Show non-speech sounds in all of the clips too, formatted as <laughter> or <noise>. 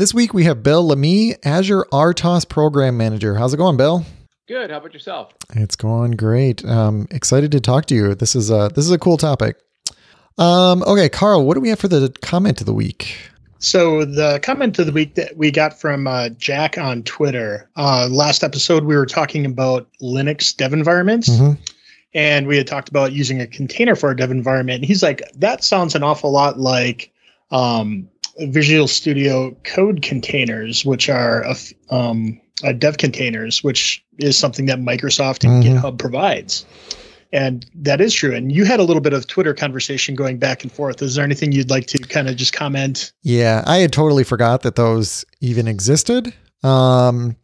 This week we have Bill Lamie, Azure RTOS Program Manager. How's it going, Bill? Good. How about yourself? It's going great. Um, excited to talk to you. This is a this is a cool topic. Um, okay, Carl, what do we have for the comment of the week? So the comment of the week that we got from uh, Jack on Twitter. Uh, last episode we were talking about Linux dev environments, mm-hmm. and we had talked about using a container for a dev environment. And he's like, "That sounds an awful lot like um, Visual Studio Code containers, which are a, um, a dev containers, which is something that Microsoft and mm-hmm. GitHub provides." And that is true. And you had a little bit of Twitter conversation going back and forth. Is there anything you'd like to kind of just comment? Yeah, I had totally forgot that those even existed. Um,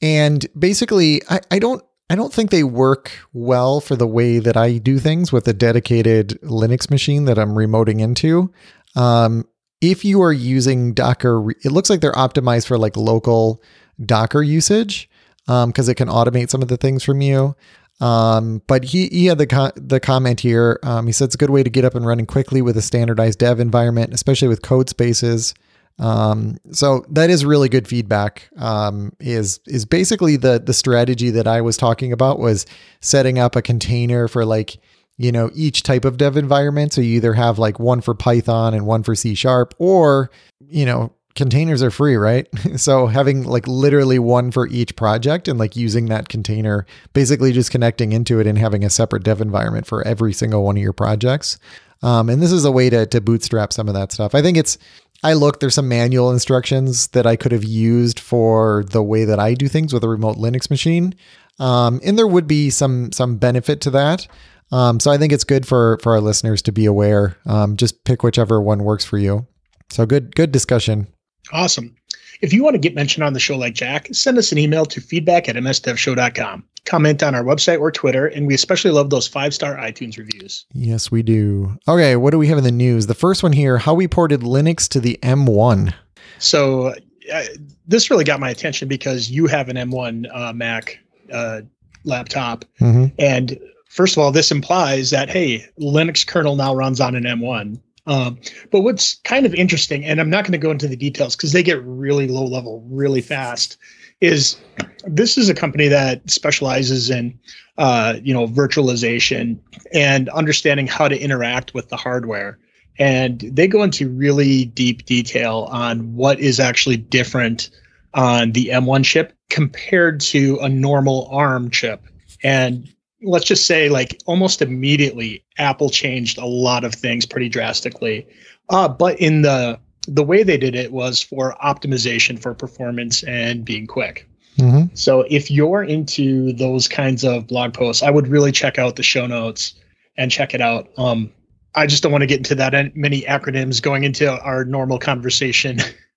and basically, I, I don't I don't think they work well for the way that I do things with a dedicated Linux machine that I'm remoting into. Um, if you are using Docker, it looks like they're optimized for like local Docker usage because um, it can automate some of the things from you. Um, but he, he had the, co- the comment here. Um, he said it's a good way to get up and running quickly with a standardized dev environment, especially with Codespaces. Um, so that is really good feedback. Um, is is basically the the strategy that I was talking about was setting up a container for like you know each type of dev environment. So you either have like one for Python and one for C sharp, or you know containers are free, right? <laughs> so having like literally one for each project and like using that container, basically just connecting into it and having a separate dev environment for every single one of your projects. Um, and this is a way to, to bootstrap some of that stuff. I think it's, I looked, there's some manual instructions that I could have used for the way that I do things with a remote Linux machine. Um, and there would be some, some benefit to that. Um, so I think it's good for, for our listeners to be aware. Um, just pick whichever one works for you. So good, good discussion. Awesome. If you want to get mentioned on the show like Jack, send us an email to feedback at msdevshow.com. Comment on our website or Twitter, and we especially love those five star iTunes reviews. Yes, we do. Okay, what do we have in the news? The first one here how we ported Linux to the M1. So, uh, this really got my attention because you have an M1 uh, Mac uh, laptop. Mm-hmm. And first of all, this implies that, hey, Linux kernel now runs on an M1. Um, but what's kind of interesting, and I'm not going to go into the details because they get really low level really fast, is this is a company that specializes in uh, you know virtualization and understanding how to interact with the hardware. And they go into really deep detail on what is actually different on the M1 chip compared to a normal ARM chip. And let's just say like almost immediately apple changed a lot of things pretty drastically. Uh, but in the the way they did it was for optimization for performance and being quick. Mm-hmm. so if you're into those kinds of blog posts i would really check out the show notes and check it out. Um, i just don't want to get into that many acronyms going into our normal conversation <laughs>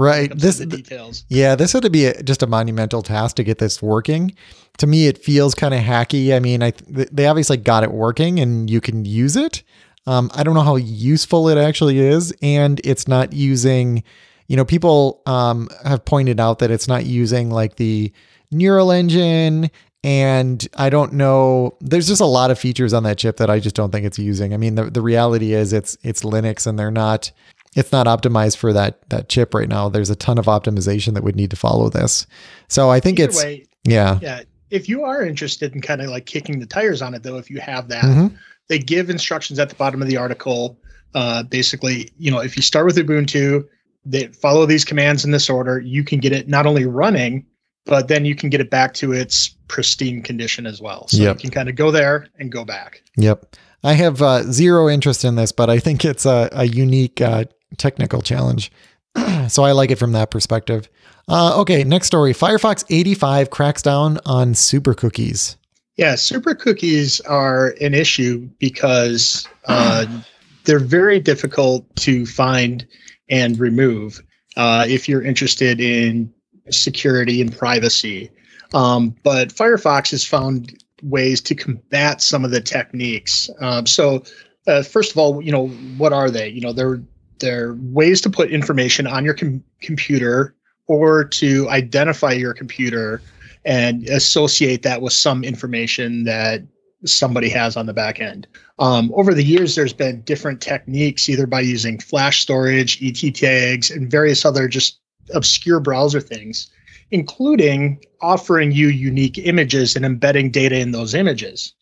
right this details yeah this had to be a, just a monumental task to get this working to me it feels kind of hacky i mean i they obviously got it working and you can use it um, i don't know how useful it actually is and it's not using you know people um, have pointed out that it's not using like the neural engine and I don't know. There's just a lot of features on that chip that I just don't think it's using. I mean, the, the reality is it's it's Linux, and they're not it's not optimized for that that chip right now. There's a ton of optimization that would need to follow this. So I think Either it's way, yeah. Yeah. If you are interested in kind of like kicking the tires on it though, if you have that, mm-hmm. they give instructions at the bottom of the article. Uh, basically, you know, if you start with Ubuntu, they follow these commands in this order, you can get it not only running, but then you can get it back to its pristine condition as well. So yep. you can kind of go there and go back. Yep. I have uh, zero interest in this, but I think it's a, a unique uh, technical challenge. <clears throat> so I like it from that perspective. Uh, okay, next story. Firefox 85 cracks down on super cookies. Yeah, super cookies are an issue because uh, <clears throat> they're very difficult to find and remove uh, if you're interested in security and privacy. Um, but Firefox has found ways to combat some of the techniques. Um, so, uh, first of all, you know, what are they? You know, they're they're ways to put information on your com- computer or to identify your computer and associate that with some information that somebody has on the back end. Um, over the years, there's been different techniques, either by using flash storage, ET tags, and various other just obscure browser things, including offering you unique images and embedding data in those images.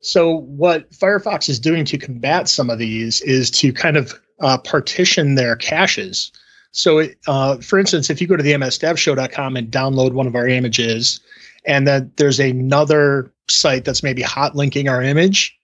So, what Firefox is doing to combat some of these is to kind of uh, partition their caches. So, uh, for instance, if you go to the msdevshow.com and download one of our images, and then there's another site that's maybe hot linking our image,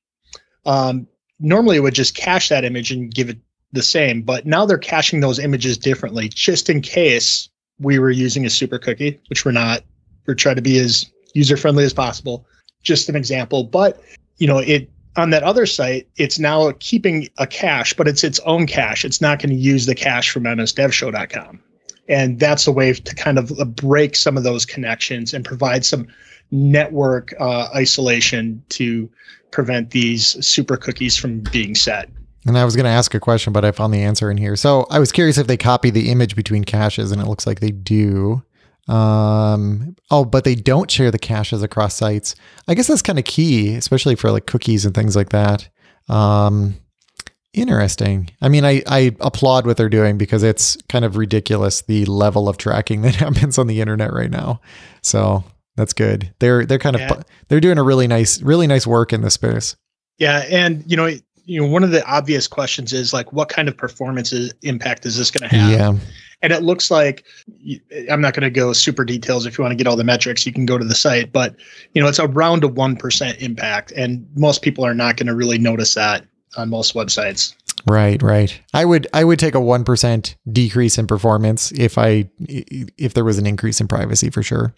um, normally it would just cache that image and give it the same. But now they're caching those images differently, just in case we were using a super cookie, which we're not. We're trying to be as user friendly as possible. Just an example, but you know, it on that other site, it's now keeping a cache, but it's its own cache. It's not going to use the cache from msdevshow.com. And that's a way to kind of break some of those connections and provide some network uh, isolation to prevent these super cookies from being set. And I was going to ask a question, but I found the answer in here. So I was curious if they copy the image between caches, and it looks like they do. Um, oh, but they don't share the caches across sites. I guess that's kind of key, especially for like cookies and things like that. Um, interesting. I mean, I, I applaud what they're doing because it's kind of ridiculous the level of tracking <laughs> that happens on the internet right now. So that's good. They're they're kind of yeah. they're doing a really nice really nice work in this space. Yeah, and you know you know one of the obvious questions is like what kind of performance impact is this going to have? Yeah. And it looks like I'm not going to go super details. If you want to get all the metrics, you can go to the site. But you know, it's around a one percent impact, and most people are not going to really notice that on most websites. Right, right. I would I would take a one percent decrease in performance if I if there was an increase in privacy for sure.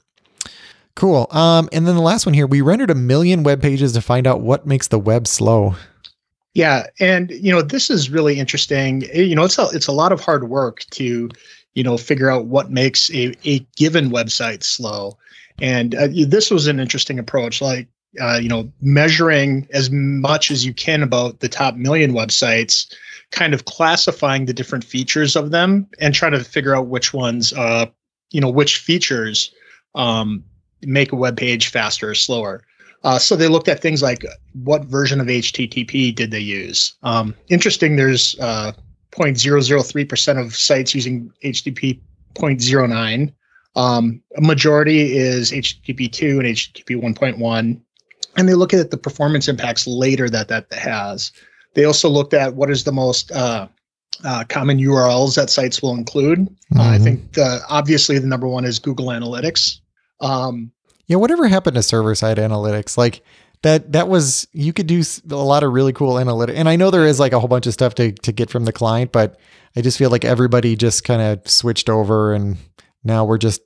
Cool. Um, and then the last one here, we rendered a million web pages to find out what makes the web slow. Yeah, and you know this is really interesting. You know, it's a it's a lot of hard work to, you know, figure out what makes a a given website slow. And uh, this was an interesting approach, like uh, you know, measuring as much as you can about the top million websites, kind of classifying the different features of them, and trying to figure out which ones, uh, you know, which features um, make a web page faster or slower. Uh, so they looked at things like what version of HTTP did they use. Um, interesting, there's uh, 0.003% of sites using HTTP 0.09. Um, a majority is HTTP 2 and HTTP 1.1. And they look at the performance impacts later that that has. They also looked at what is the most uh, uh, common URLs that sites will include. Mm-hmm. I think the, obviously the number one is Google Analytics. Um, yeah, whatever happened to server side analytics? Like that that was you could do a lot of really cool analytics. And I know there is like a whole bunch of stuff to to get from the client, but I just feel like everybody just kind of switched over and now we're just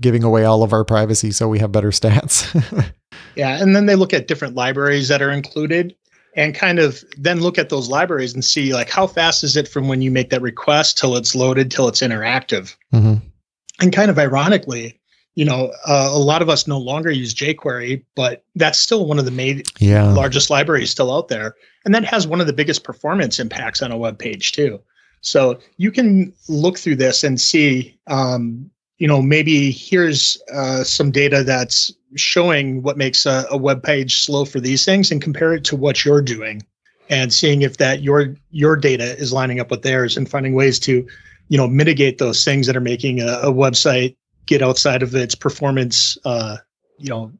giving away all of our privacy so we have better stats. <laughs> yeah, and then they look at different libraries that are included and kind of then look at those libraries and see like how fast is it from when you make that request till it's loaded till it's interactive. Mm-hmm. And kind of ironically, you know, uh, a lot of us no longer use jQuery, but that's still one of the main yeah. largest libraries still out there, and that has one of the biggest performance impacts on a web page too. So you can look through this and see, um, you know, maybe here's uh, some data that's showing what makes a, a web page slow for these things, and compare it to what you're doing, and seeing if that your your data is lining up with theirs, and finding ways to, you know, mitigate those things that are making a, a website get outside of its performance, uh, you know,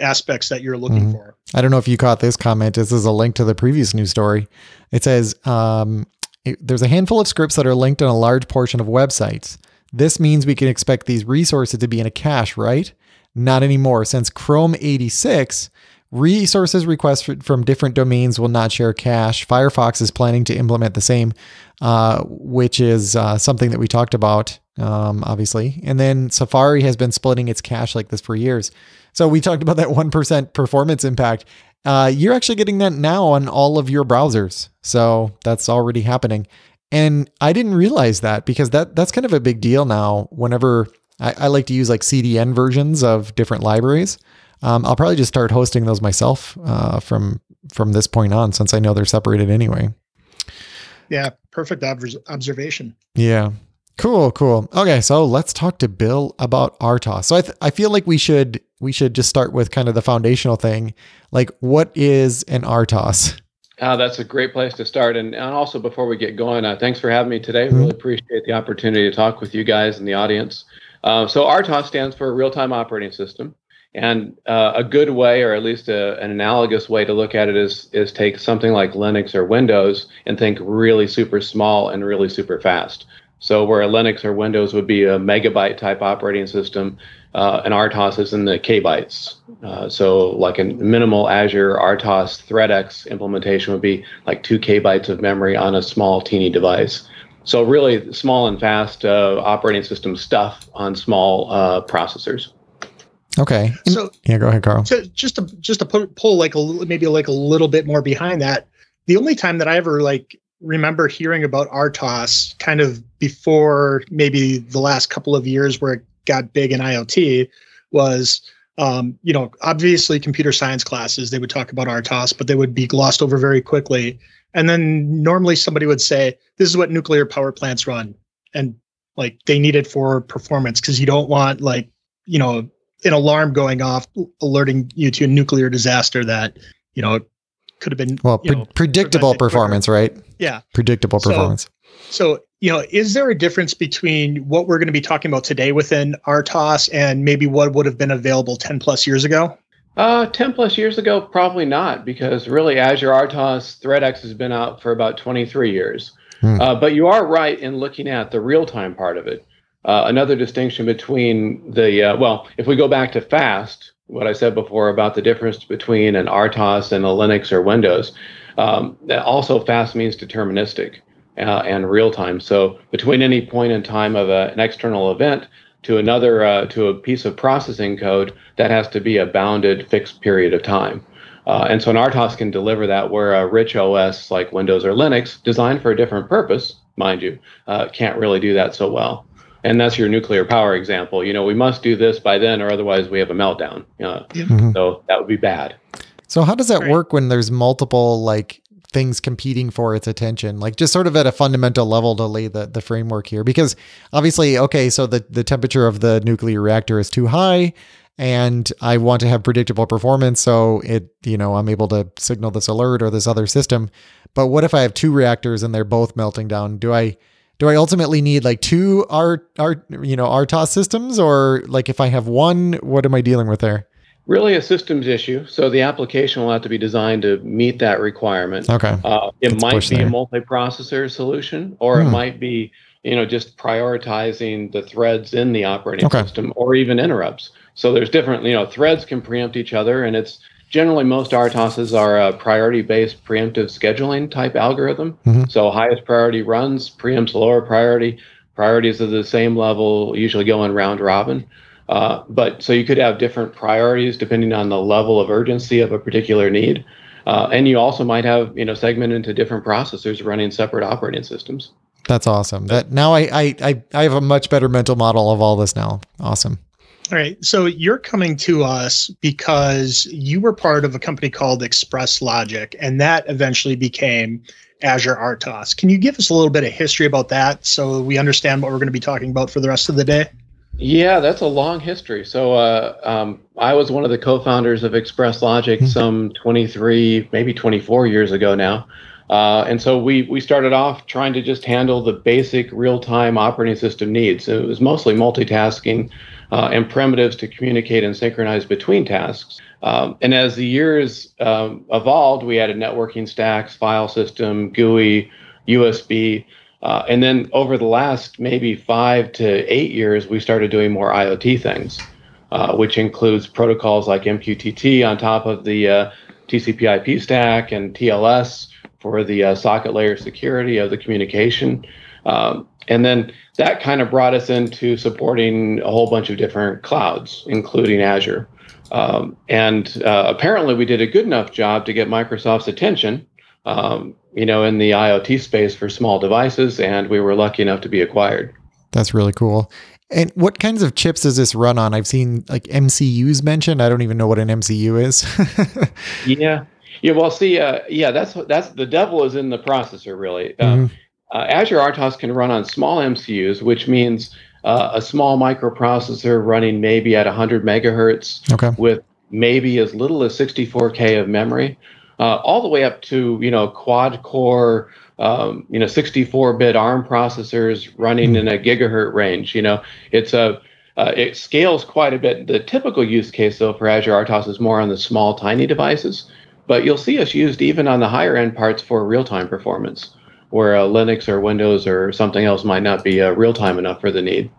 aspects that you're looking mm-hmm. for. I don't know if you caught this comment. This is a link to the previous news story. It says um, it, there's a handful of scripts that are linked on a large portion of websites. This means we can expect these resources to be in a cache, right? Not anymore, since Chrome 86 resources requests from different domains will not share cache. Firefox is planning to implement the same, uh, which is uh, something that we talked about um, obviously. And then Safari has been splitting its cache like this for years. So we talked about that <laughs> 1% performance impact. Uh, you're actually getting that now on all of your browsers. So that's already happening. And I didn't realize that because that that's kind of a big deal now. Whenever I, I like to use like CDN versions of different libraries, um, I'll probably just start hosting those myself uh, from from this point on, since I know they're separated anyway. Yeah, perfect observation. Yeah, Cool, cool. Okay, so let's talk to Bill about RTOS. So I th- I feel like we should we should just start with kind of the foundational thing. Like what is an RTOS? Uh, that's a great place to start. And, and also, before we get going, uh, thanks for having me today. Mm-hmm. Really appreciate the opportunity to talk with you guys and the audience. Uh, so, RTOS stands for Real Time Operating System. And uh, a good way, or at least a, an analogous way to look at it, is is take something like Linux or Windows and think really super small and really super fast. So where a Linux or Windows would be a megabyte type operating system, uh, an RTOS is in the kbytes. Uh, so like a minimal Azure RTOS ThreadX implementation would be like two kbytes of memory on a small teeny device. So really small and fast uh, operating system stuff on small uh, processors. Okay. So yeah, go ahead, Carl. So just to just to put, pull like a maybe like a little bit more behind that. The only time that I ever like remember hearing about RTOS kind of before maybe the last couple of years where it got big in IoT was um, you know, obviously computer science classes, they would talk about RTOS, but they would be glossed over very quickly. And then normally somebody would say, this is what nuclear power plants run. And like they need it for performance because you don't want like, you know, an alarm going off alerting you to a nuclear disaster that you know could have been well pre- know, predictable performance right yeah predictable performance so, so you know is there a difference between what we're going to be talking about today within RTOS and maybe what would have been available 10 plus years ago uh, 10 plus years ago, probably not, because really Azure RTOS ThreadX has been out for about 23 years. Hmm. Uh, but you are right in looking at the real time part of it. Uh, another distinction between the, uh, well, if we go back to fast, what I said before about the difference between an RTOS and a Linux or Windows, um, that also fast means deterministic uh, and real time. So between any point in time of a, an external event to another, uh, to a piece of processing code, that has to be a bounded fixed period of time. Uh, and so an RTOS can deliver that where a rich OS like Windows or Linux, designed for a different purpose, mind you, uh, can't really do that so well and that's your nuclear power example. You know, we must do this by then, or otherwise we have a meltdown. Uh, mm-hmm. So that would be bad. So how does that right. work when there's multiple like things competing for its attention? Like just sort of at a fundamental level to lay the the framework here, because obviously, okay, so the the temperature of the nuclear reactor is too high. And I want to have predictable performance, so it, you know, I'm able to signal this alert or this other system. But what if I have two reactors and they're both melting down? Do I do I ultimately need like two R R you know RTOS systems or like if I have one, what am I dealing with there? Really a systems issue. So the application will have to be designed to meet that requirement. Okay. Uh, it Let's might be there. a multi-processor solution, or hmm. it might be you know just prioritizing the threads in the operating okay. system, or even interrupts. So there's different you know threads can preempt each other, and it's generally most RTOSs are a priority-based preemptive scheduling type algorithm. Mm-hmm. So highest priority runs preempts lower priority. Priorities of the same level usually go in round robin. Uh, but so you could have different priorities depending on the level of urgency of a particular need. Uh, and you also might have, you know, segmented into different processors running separate operating systems. That's awesome. That now I, I I I have a much better mental model of all this now. Awesome. All right. So you're coming to us because you were part of a company called Express Logic, and that eventually became Azure RTOS. Can you give us a little bit of history about that so we understand what we're going to be talking about for the rest of the day? Yeah, that's a long history. So uh, um, I was one of the co-founders of Express Logic mm-hmm. some 23, maybe 24 years ago now. Uh, and so we we started off trying to just handle the basic real-time operating system needs. It was mostly multitasking uh, and primitives to communicate and synchronize between tasks. Um, and as the years um, evolved, we added networking stacks, file system, GUI, USB. Uh, and then over the last maybe five to eight years, we started doing more IoT things, uh, which includes protocols like MQTT on top of the uh, TCP IP stack and TLS for the uh, socket layer security of the communication. Um, and then that kind of brought us into supporting a whole bunch of different clouds, including Azure. Um, and uh, apparently, we did a good enough job to get Microsoft's attention, um, you know, in the IoT space for small devices, and we were lucky enough to be acquired. That's really cool. And what kinds of chips does this run on? I've seen like MCUs mentioned. I don't even know what an MCU is. <laughs> yeah, yeah. Well, see, uh, yeah, that's that's the devil is in the processor, really. Um, mm-hmm. Uh, Azure RTOS can run on small MCUs, which means uh, a small microprocessor running maybe at 100 megahertz okay. with maybe as little as 64K of memory. uh, all the way up to you know quad core, um, you know 64-bit ARM processors running mm. in a gigahertz range. You know, it's a uh, it scales quite a bit. The typical use case, though, for Azure RTOS is more on the small, tiny devices. But you'll see us used even on the higher end parts for real time performance, where a Linux or Windows or something else might not be uh, real time enough for the need.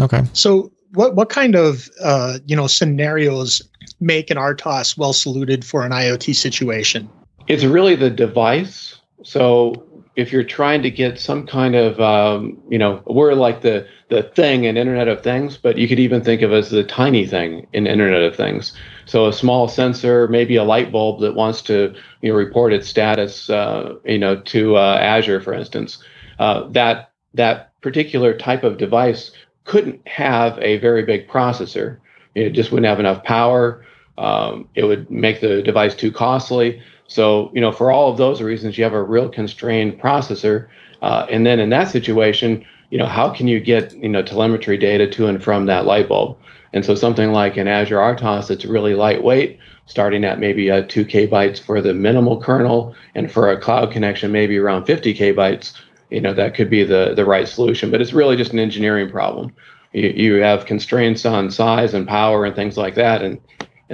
Okay. So, what what kind of uh, you know scenarios make an RTOS well suited for an IoT situation? It's really the device. So if you're trying to get some kind of um, you know we're like the the thing in internet of things but you could even think of as the tiny thing in internet of things. So a small sensor maybe a light bulb that wants to you know report its status uh, you know to uh, azure for instance uh, that that particular type of device couldn't have a very big processor. It just wouldn't have enough power. Um, it would make the device too costly so, you know, for all of those reasons, you have a real constrained processor. Uh, and then in that situation, you know, how can you get, you know, telemetry data to and from that light bulb? And so something like an Azure RTOS that's really lightweight, starting at maybe a 2 k bytes for the minimal kernel, and for a cloud connection, maybe around 50 k bytes, you know, that could be the, the right solution. But it's really just an engineering problem. You, you have constraints on size and power and things like that. And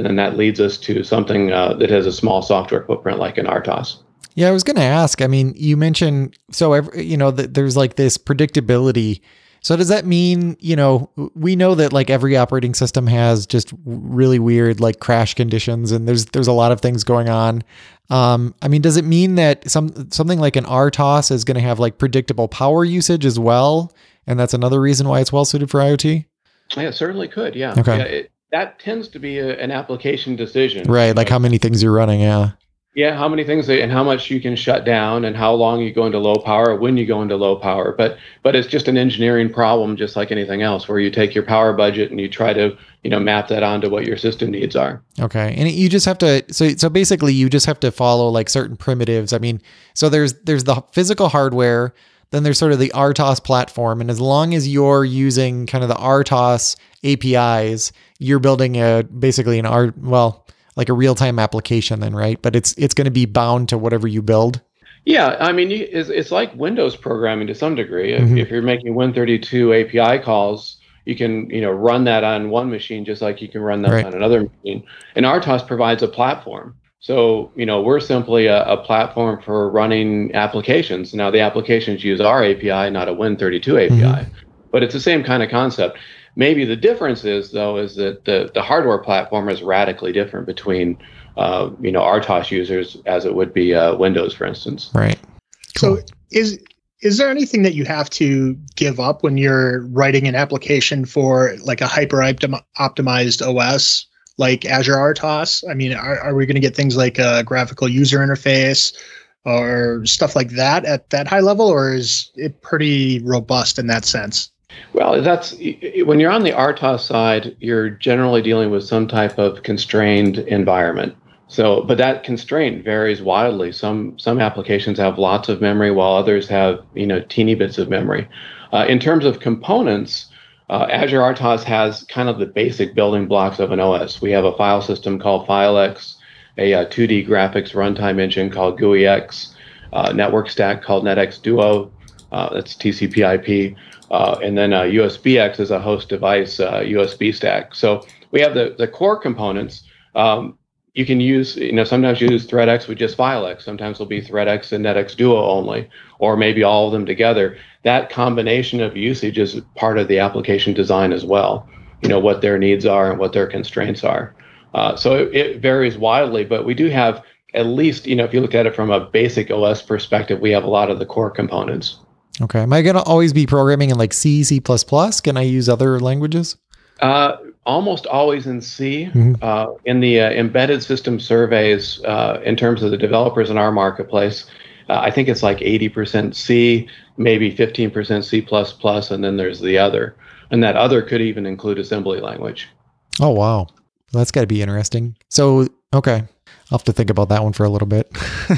and then that leads us to something uh, that has a small software footprint like an RTOS. Yeah, I was going to ask. I mean, you mentioned so every, you know that there's like this predictability. So does that mean you know we know that like every operating system has just really weird like crash conditions and there's there's a lot of things going on. Um, I mean, does it mean that some something like an RTOS is going to have like predictable power usage as well, and that's another reason why it's well suited for IoT? Yeah, it certainly could. Yeah. Okay. Yeah, it, that tends to be a, an application decision. Right, like how many things you're running, yeah. Yeah, how many things and how much you can shut down and how long you go into low power, when you go into low power. But but it's just an engineering problem just like anything else where you take your power budget and you try to, you know, map that onto what your system needs are. Okay. And you just have to so so basically you just have to follow like certain primitives. I mean, so there's there's the physical hardware, then there's sort of the RTOS platform and as long as you're using kind of the RTOS APIs, you're building a basically an art well like a real-time application then right? But it's it's going to be bound to whatever you build. Yeah i mean it's, it's like windows programming to some degree. Mm-hmm. if, if, you're making win32 api calls you can you know run that on one machine just like you can run that right. on another machine. And rtos provides a platform. So you know we're simply a, a, platform for running applications. Now the applications use our api not a win32 api mm-hmm. but it's the same kind of concept Maybe the difference is though is that the the hardware platform is radically different between uh, you know RTOS users as it would be uh, Windows, for instance. Right. Cool. So is is there anything that you have to give up when you're writing an application for like a hyper optimized OS like Azure RTOS? I mean, are, are we going to get things like a graphical user interface or stuff like that at that high level, or is it pretty robust in that sense? Well, that's when you're on the RTOS side, you're generally dealing with some type of constrained environment. So, but that constraint varies wildly. Some some applications have lots of memory, while others have you know teeny bits of memory. Uh, in terms of components, uh, Azure RTOS has kind of the basic building blocks of an OS. We have a file system called FileX, a, a 2D graphics runtime engine called GUIX, uh, network stack called NetX Duo, uh, that's TCP/IP. Uh, and then uh, USBX is a host device uh, USB stack. So we have the, the core components. Um, you can use, you know, sometimes you use ThreadX with just FileX. Sometimes it'll be ThreadX and NetX Duo only, or maybe all of them together. That combination of usage is part of the application design as well. You know, what their needs are and what their constraints are. Uh, so it, it varies wildly, but we do have at least, you know, if you look at it from a basic OS perspective, we have a lot of the core components. Okay. Am I going to always be programming in like C, C++? Can I use other languages? Uh, almost always in C. Mm-hmm. Uh, in the uh, embedded system surveys, uh, in terms of the developers in our marketplace, uh, I think it's like 80% C, maybe 15% C++, and then there's the other. And that other could even include assembly language. Oh, wow. That's got to be interesting. So, okay. I'll have to think about that one for a little bit.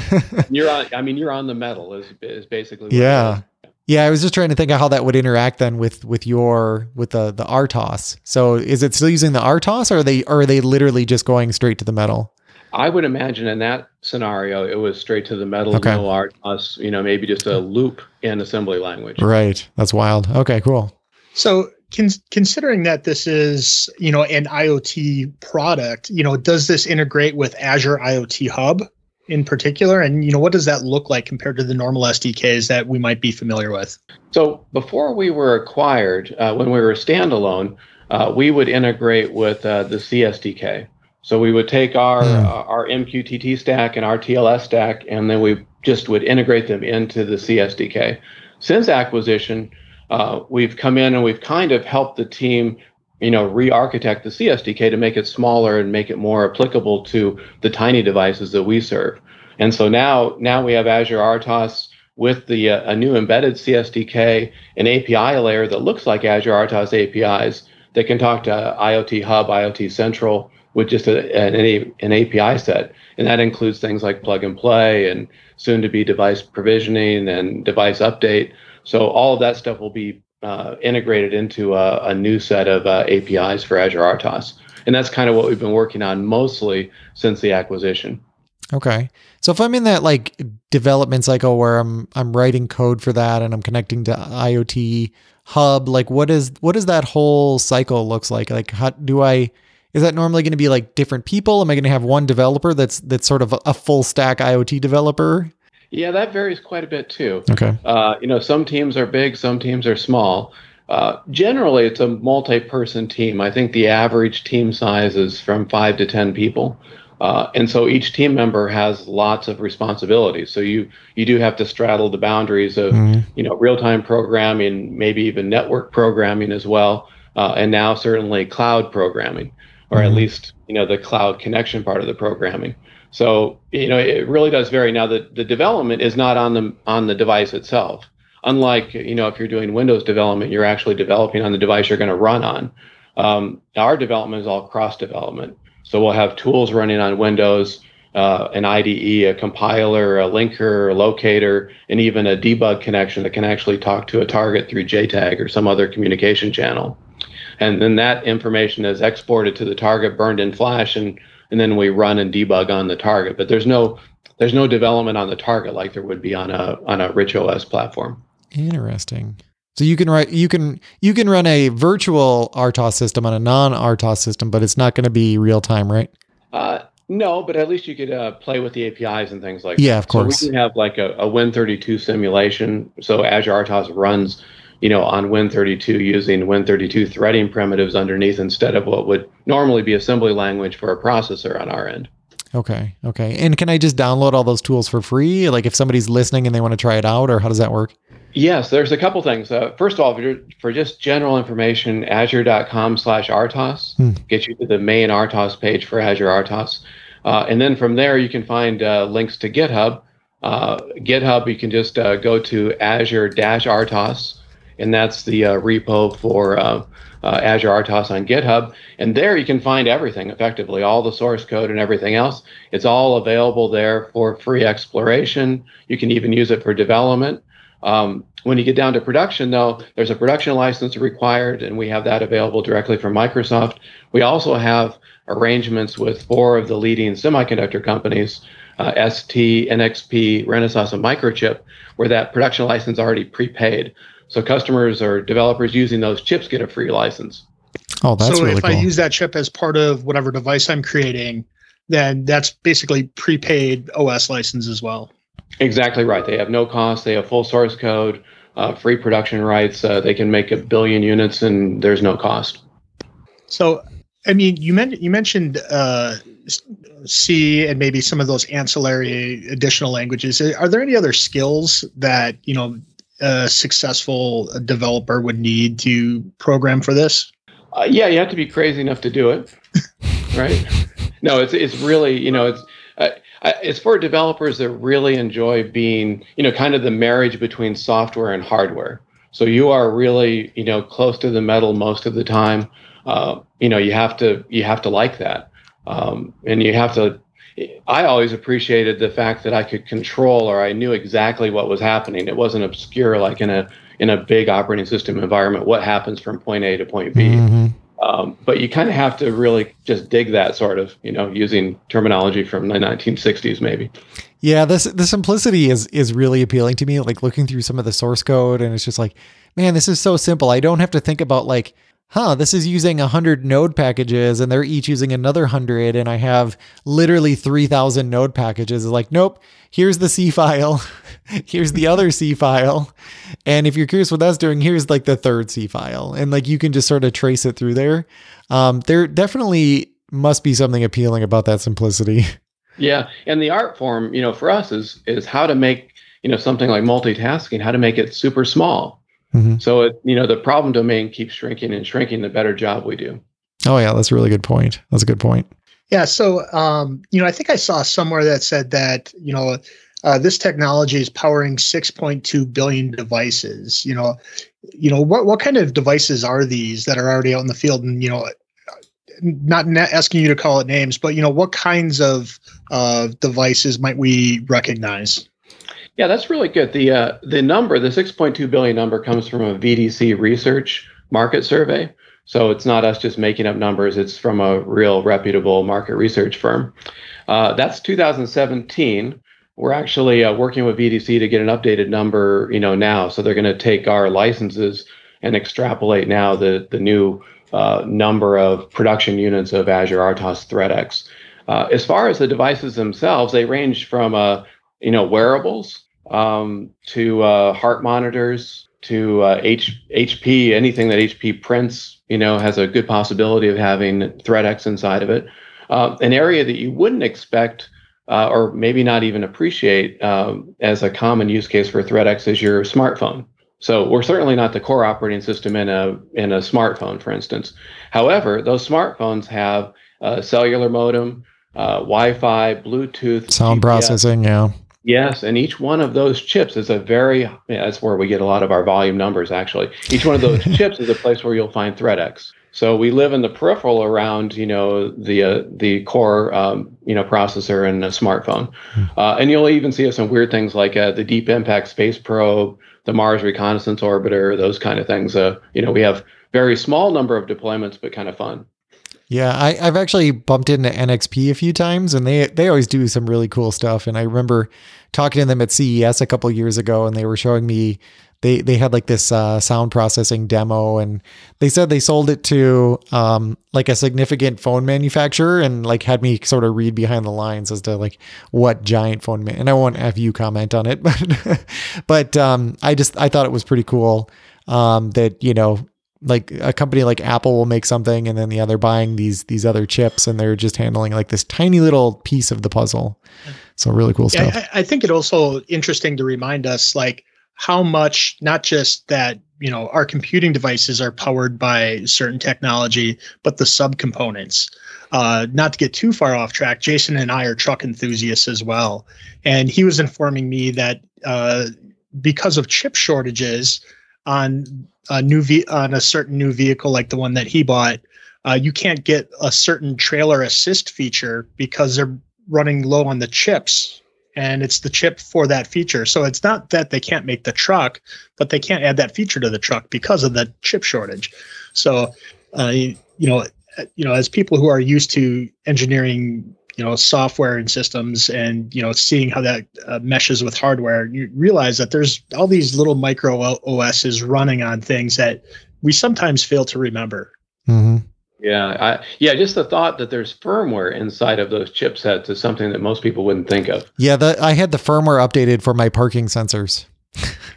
<laughs> you're on, I mean, you're on the metal is, is basically. yeah. Yeah, I was just trying to think of how that would interact then with with your with the the RTOS. So is it still using the RTOS or are they or are they literally just going straight to the metal? I would imagine in that scenario, it was straight to the metal, okay. no RTOS, you know, maybe just a loop in assembly language. Right. That's wild. Okay, cool. So con- considering that this is, you know, an IoT product, you know, does this integrate with Azure IoT Hub in particular? And, you know, what does that look like compared to the normal SDKs that we might be familiar with? So before we were acquired, uh, when we were standalone, uh, we would integrate with uh, the CSDK. So we would take our mm. our MQTT stack and our TLS stack, and then we just would integrate them into the CSDK. Since acquisition, uh, we've come in and we've kind of helped the team, you know, re-architect the CSDK to make it smaller and make it more applicable to the tiny devices that we serve. And so now now we have Azure RTOS with the uh, a new embedded CSDK, an API layer that looks like Azure RTOS APIs that can talk to IoT Hub, IoT Central with just a, an, an API set. And that includes things like plug and play and soon to be device provisioning and device update. So all of that stuff will be uh, integrated into a, a, new set of uh, APIs for Azure RTOS. And that's kind of what we've been working on mostly since the acquisition. Okay. So if I'm in that like development cycle where I'm I'm writing code for that and I'm connecting to IoT hub, like what is what does that whole cycle looks like? Like how do I is that normally going to be like different people? Am I going to have one developer that's that's sort of a, a full stack IoT developer? Yeah, that varies quite a bit too. Okay. Uh, you know, some teams are big, some teams are small. Uh, generally, it's a multi-person team. I think the average team size is from five to ten people, uh, and so each team member has lots of responsibilities. So you you do have to straddle the boundaries of mm-hmm. you know real-time programming, maybe even network programming as well, uh, and now certainly cloud programming or mm-hmm. at least you know the cloud connection part of the programming. So you know it really does vary. Now the, the development is not on the on the device itself. Unlike you know if you're doing Windows development, you're actually developing on the device you're going to run on. Um, our development is all cross development. So we'll have tools running on Windows, uh, an IDE, a compiler, a linker, a locator, and even a debug connection that can actually talk to a target through JTAG or some other communication channel and then that information is exported to the target, burned in Flash, and and then we run and debug on the target. But there's no there's no development on the target like there would be on a on a rich OS platform. Interesting. So you can write you can you can run a virtual RTOS system on a non RTOS system, but it's not going to be real time, right? Uh, no, but at least you could uh, play with the APIs and things like yeah, that. of course. So we can have like a, a Win32 simulation. So Azure RTOS runs you know, on Win32 using Win32 threading primitives underneath instead of what would normally be assembly language for a processor on our end. Okay. Okay. And can I just download all those tools for free? Like if somebody's listening and they want to try it out, or how does that work? Yes, there's a couple things. Uh, first of all, for, for, just general information, azure.com slash RTOS hmm. gets you to the main RTOS page for Azure RTOS. Uh, and then from there, you can find uh, links to GitHub. Uh, GitHub, you can just uh, go to azure-RTOS and that's the uh, repo for uh, uh, Azure RTOS on GitHub. And there you can find everything effectively, all the source code and everything else. It's all available there for free exploration. You can even use it for development. Um, when you get down to production, though, there's a production license required, and we have that available directly from Microsoft. We also have arrangements with four of the leading semiconductor companies uh, ST, NXP, Renesas, and Microchip, where that production license is already prepaid. So customers or developers using those chips get a free license. Oh, that's so really if cool. I use that chip as part of whatever device I'm creating, then that's basically prepaid OS license as well. Exactly right. They have no cost. They have full source code, uh, free production rights. Uh, they can make a billion units, and there's no cost. So, I mean, you, men- you mentioned uh, C and maybe some of those ancillary additional languages. Are there any other skills that you know a successful developer would need to program for this? Uh, yeah, you have to be crazy enough to do it, <laughs> right? no, it's it's really you know it's uh, it's for developers that really enjoy being you know kind of the marriage between software and hardware. So you are really you know close to the metal most of the time. Uh, you know you have to you have to like that, um, and you have to I always appreciated the fact that I could control or I knew exactly what was happening. It wasn't obscure like in a in a big operating system environment. What happens from point A to point B? Mm-hmm. Um, but you kind of have to really just dig that sort of, you know, using terminology from the 1960s, maybe. Yeah, this the simplicity is is really appealing to me. Like looking through some of the source code, and it's just like, man, this is so simple. I don't have to think about like, huh, this is using a hundred node packages, and they're each using another hundred, and I have literally three thousand node packages. It's like, nope, here's the C file, <laughs> here's the other C file, and if you're curious what that's doing, here's like the third C file, and like you can just sort of trace it through there. Um, there definitely must be something appealing about that simplicity. <laughs> Yeah, and the art form, you know, for us is is how to make you know something like multitasking, how to make it super small. Mm-hmm. So it, you know, the problem domain keeps shrinking and shrinking. The better job we do. Oh yeah, that's a really good point. That's a good point. Yeah. So um, you know, I think I saw somewhere that said that you know. Uh, this technology is powering 6.2 billion devices. You know, you know what what kind of devices are these that are already out in the field? And you know, not asking you to call it names, but you know, what kinds of uh, devices might we recognize? Yeah, that's really good. The uh, the number, the 6.2 billion number, comes from a VDC research market survey. So it's not us just making up numbers; it's from a real reputable market research firm. Uh, that's 2017. We're actually uh, working with VDC to get an updated number, you know, now. So they're going to take our licenses and extrapolate now the the new uh, number of production units of Azure RTOS ThreadX. Uh, as far as the devices themselves, they range from uh, you know wearables um, to uh, heart monitors to uh, H- HP. Anything that HP prints, you know, has a good possibility of having ThreadX inside of it. Uh, an area that you wouldn't expect. or maybe not even appreciate um, as a common use case for ThreadX is your smartphone. So we're certainly not the core operating system in a in a smartphone, for instance. However, those smartphones have a cellular modem, uh, Wi-Fi, Bluetooth, sound GPS. processing. Yeah. Yes, and each one of those chips is a very yeah, that's where we get a lot of our volume numbers. Actually, each one of those <laughs> chips is a place where you'll find ThreadX. So we live in the peripheral around, you know, the uh, the core, um, you know, processor and a smartphone, hmm. uh, and you'll even see some weird things like uh, the Deep Impact Space Probe, the Mars Reconnaissance Orbiter, those kind of things. Uh, you know, we have very small number of deployments, but kind of fun. Yeah, I, have actually bumped into NXP a few times, and they they always do some really cool stuff. And I remember talking to them at CES a couple years ago, and they were showing me they they had like this uh, sound processing demo, and they said they sold it to um, like a significant phone manufacturer, and like had me sort of read behind the lines as to like what giant phone man. And I won't have you comment on it, <laughs> but but um, I just I thought it was pretty cool um, that you know like a company like Apple will make something and then yeah they're buying these these other chips and they're just handling like this tiny little piece of the puzzle. So really cool stuff. Yeah, I, I think it also interesting to remind us like how much not just that you know our computing devices are powered by certain technology but the subcomponents uh, not to get too far off track jason and i are truck enthusiasts as well and he was informing me that uh, because of chip shortages on a new ve- on a certain new vehicle like the one that he bought uh, you can't get a certain trailer assist feature because they're running low on the chips and it's the chip for that feature. So it's not that they can't make the truck, but they can't add that feature to the truck because of the chip shortage. So, uh, you know, you know, as people who are used to engineering, you know, software and systems, and you know, seeing how that uh, meshes with hardware, you realize that there's all these little micro OSs running on things that we sometimes fail to remember. Mm-hmm. Yeah, I, yeah. Just the thought that there's firmware inside of those chipsets is something that most people wouldn't think of. Yeah, the, I had the firmware updated for my parking sensors.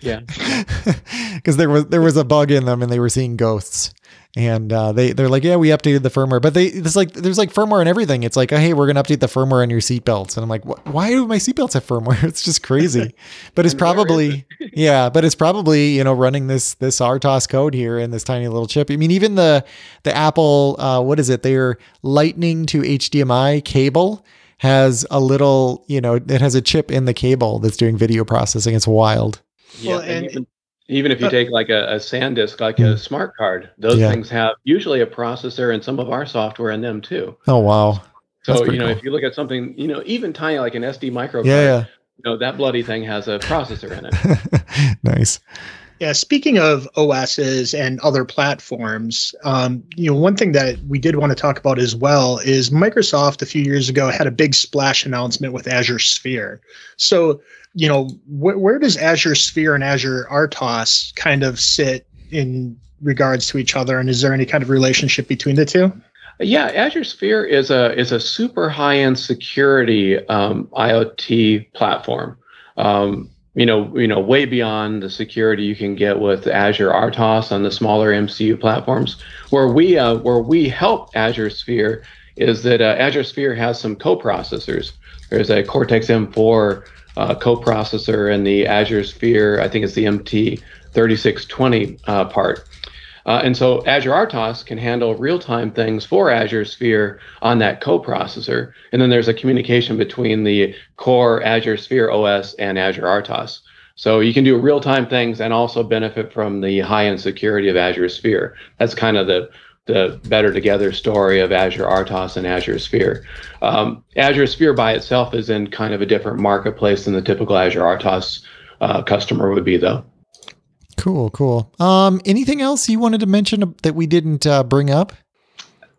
Yeah, <laughs> because there was there was a bug in them and they were seeing ghosts and uh, they they're like, yeah, we updated the firmware, but they it's like there's like firmware and everything. It's like, oh, hey, we're gonna update the firmware on your seatbelts, and I'm like, why do my seatbelts have firmware? <laughs> It's just crazy, <laughs> but it's probably yeah, but it's probably you know running this this RTOS code here in this tiny little chip. I mean, even the the Apple uh, what is it? Their Lightning to HDMI cable has a little you know it has a chip in the cable that's doing video processing. It's wild. Yeah, well, and, and even if you take like a, a SanDisk, like a hmm. smart card, those yeah. things have usually a processor and some of our software in them too. Oh wow! So you know, cool. if you look at something, you know, even tiny like an SD micro yeah, card, yeah. you know, that bloody thing has a processor in it. <laughs> nice. Yeah, speaking of OSs and other platforms, um, you know, one thing that we did want to talk about as well is Microsoft a few years ago had a big splash announcement with Azure Sphere. So, you know, wh- where does Azure Sphere and Azure RTOS kind of sit in regards to each other, and is there any kind of relationship between the two? Yeah, Azure Sphere is a is a super high end security um, IoT platform. Um, you know, you know, way beyond the security you can get with Azure RTOS on the smaller MCU platforms. Where we uh, where we help Azure Sphere is that uh, Azure Sphere has some co-processors. There's a Cortex M4 uh, co-processor in the Azure Sphere. I think it's the MT3620 uh, part. Uh, and so Azure RTOS can handle real-time things for Azure Sphere on that coprocessor. And then there's a communication between the core Azure Sphere OS and Azure RTOS. So you can do real-time things and also benefit from the high-end security of Azure Sphere. That's kind of the the better together story of Azure RTOS and Azure Sphere. Um, Azure Sphere by itself is in kind of a different marketplace than the typical Azure RTOS uh, customer would be, though. Cool, cool. Um, anything else you wanted to mention that we didn't uh, bring up?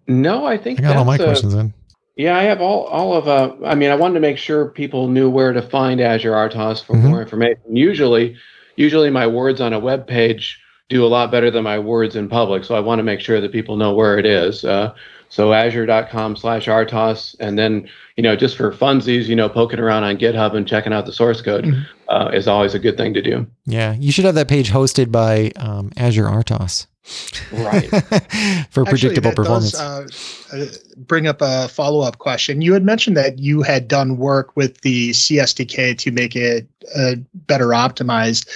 No, I think I got all my questions in. Yeah, I have all all of. Uh, I mean, I wanted to make sure people knew where to find Azure RTOS for mm-hmm. more information. Usually, usually my words on a web page do a lot better than my words in public, so I want to make sure that people know where it is. Uh, so azure.com slash RTOS. And then, you know, just for funsies, you know, poking around on GitHub and checking out the source code mm-hmm. uh, is always a good thing to do. Yeah. You should have that page hosted by um, Azure RTOS. Right. <laughs> for predictable performance. Does, uh, uh, bring up a follow up question. You had mentioned that you had done work with the CSDK to make it uh, better optimized.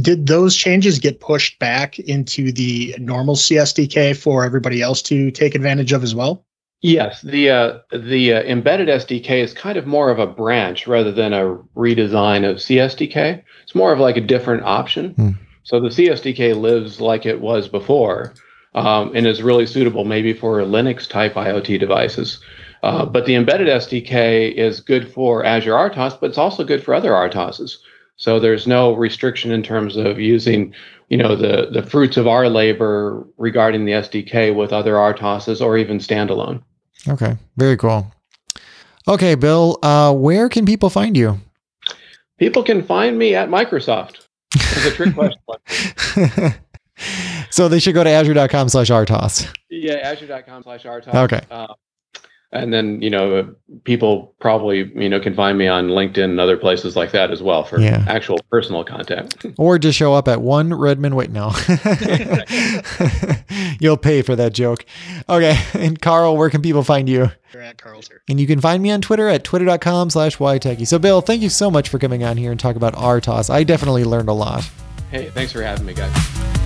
Did those changes get pushed back into the normal CSDK for everybody else to take advantage of as well? Yes, the uh, the uh, embedded SDK is kind of more of a branch rather than a redesign of CSDK. It's more of like a different option. Hmm. So the CSDK lives like it was before um, and is really suitable maybe for Linux type IoT devices. Uh, but the embedded SDK is good for Azure RTOS, but it's also good for other RTOSes. So there's no restriction in terms of using, you know, the the fruits of our labor regarding the SDK with other RTOSes or even standalone. Okay, very cool. Okay, Bill, uh, where can people find you? People can find me at Microsoft. It's a trick question. <laughs> so they should go to azure.com slash RTOS. Yeah, azure.com slash RTOS. Okay. Uh, and then, you know, people probably, you know, can find me on LinkedIn and other places like that as well for yeah. actual personal contact Or just show up at one Redmond. Wait, no. <laughs> You'll pay for that joke. Okay. And Carl, where can people find you? You're at Carlter. And you can find me on Twitter at twitter.com slash ytechie. So, Bill, thank you so much for coming on here and talk about RTOS. I definitely learned a lot. Hey, thanks for having me, guys.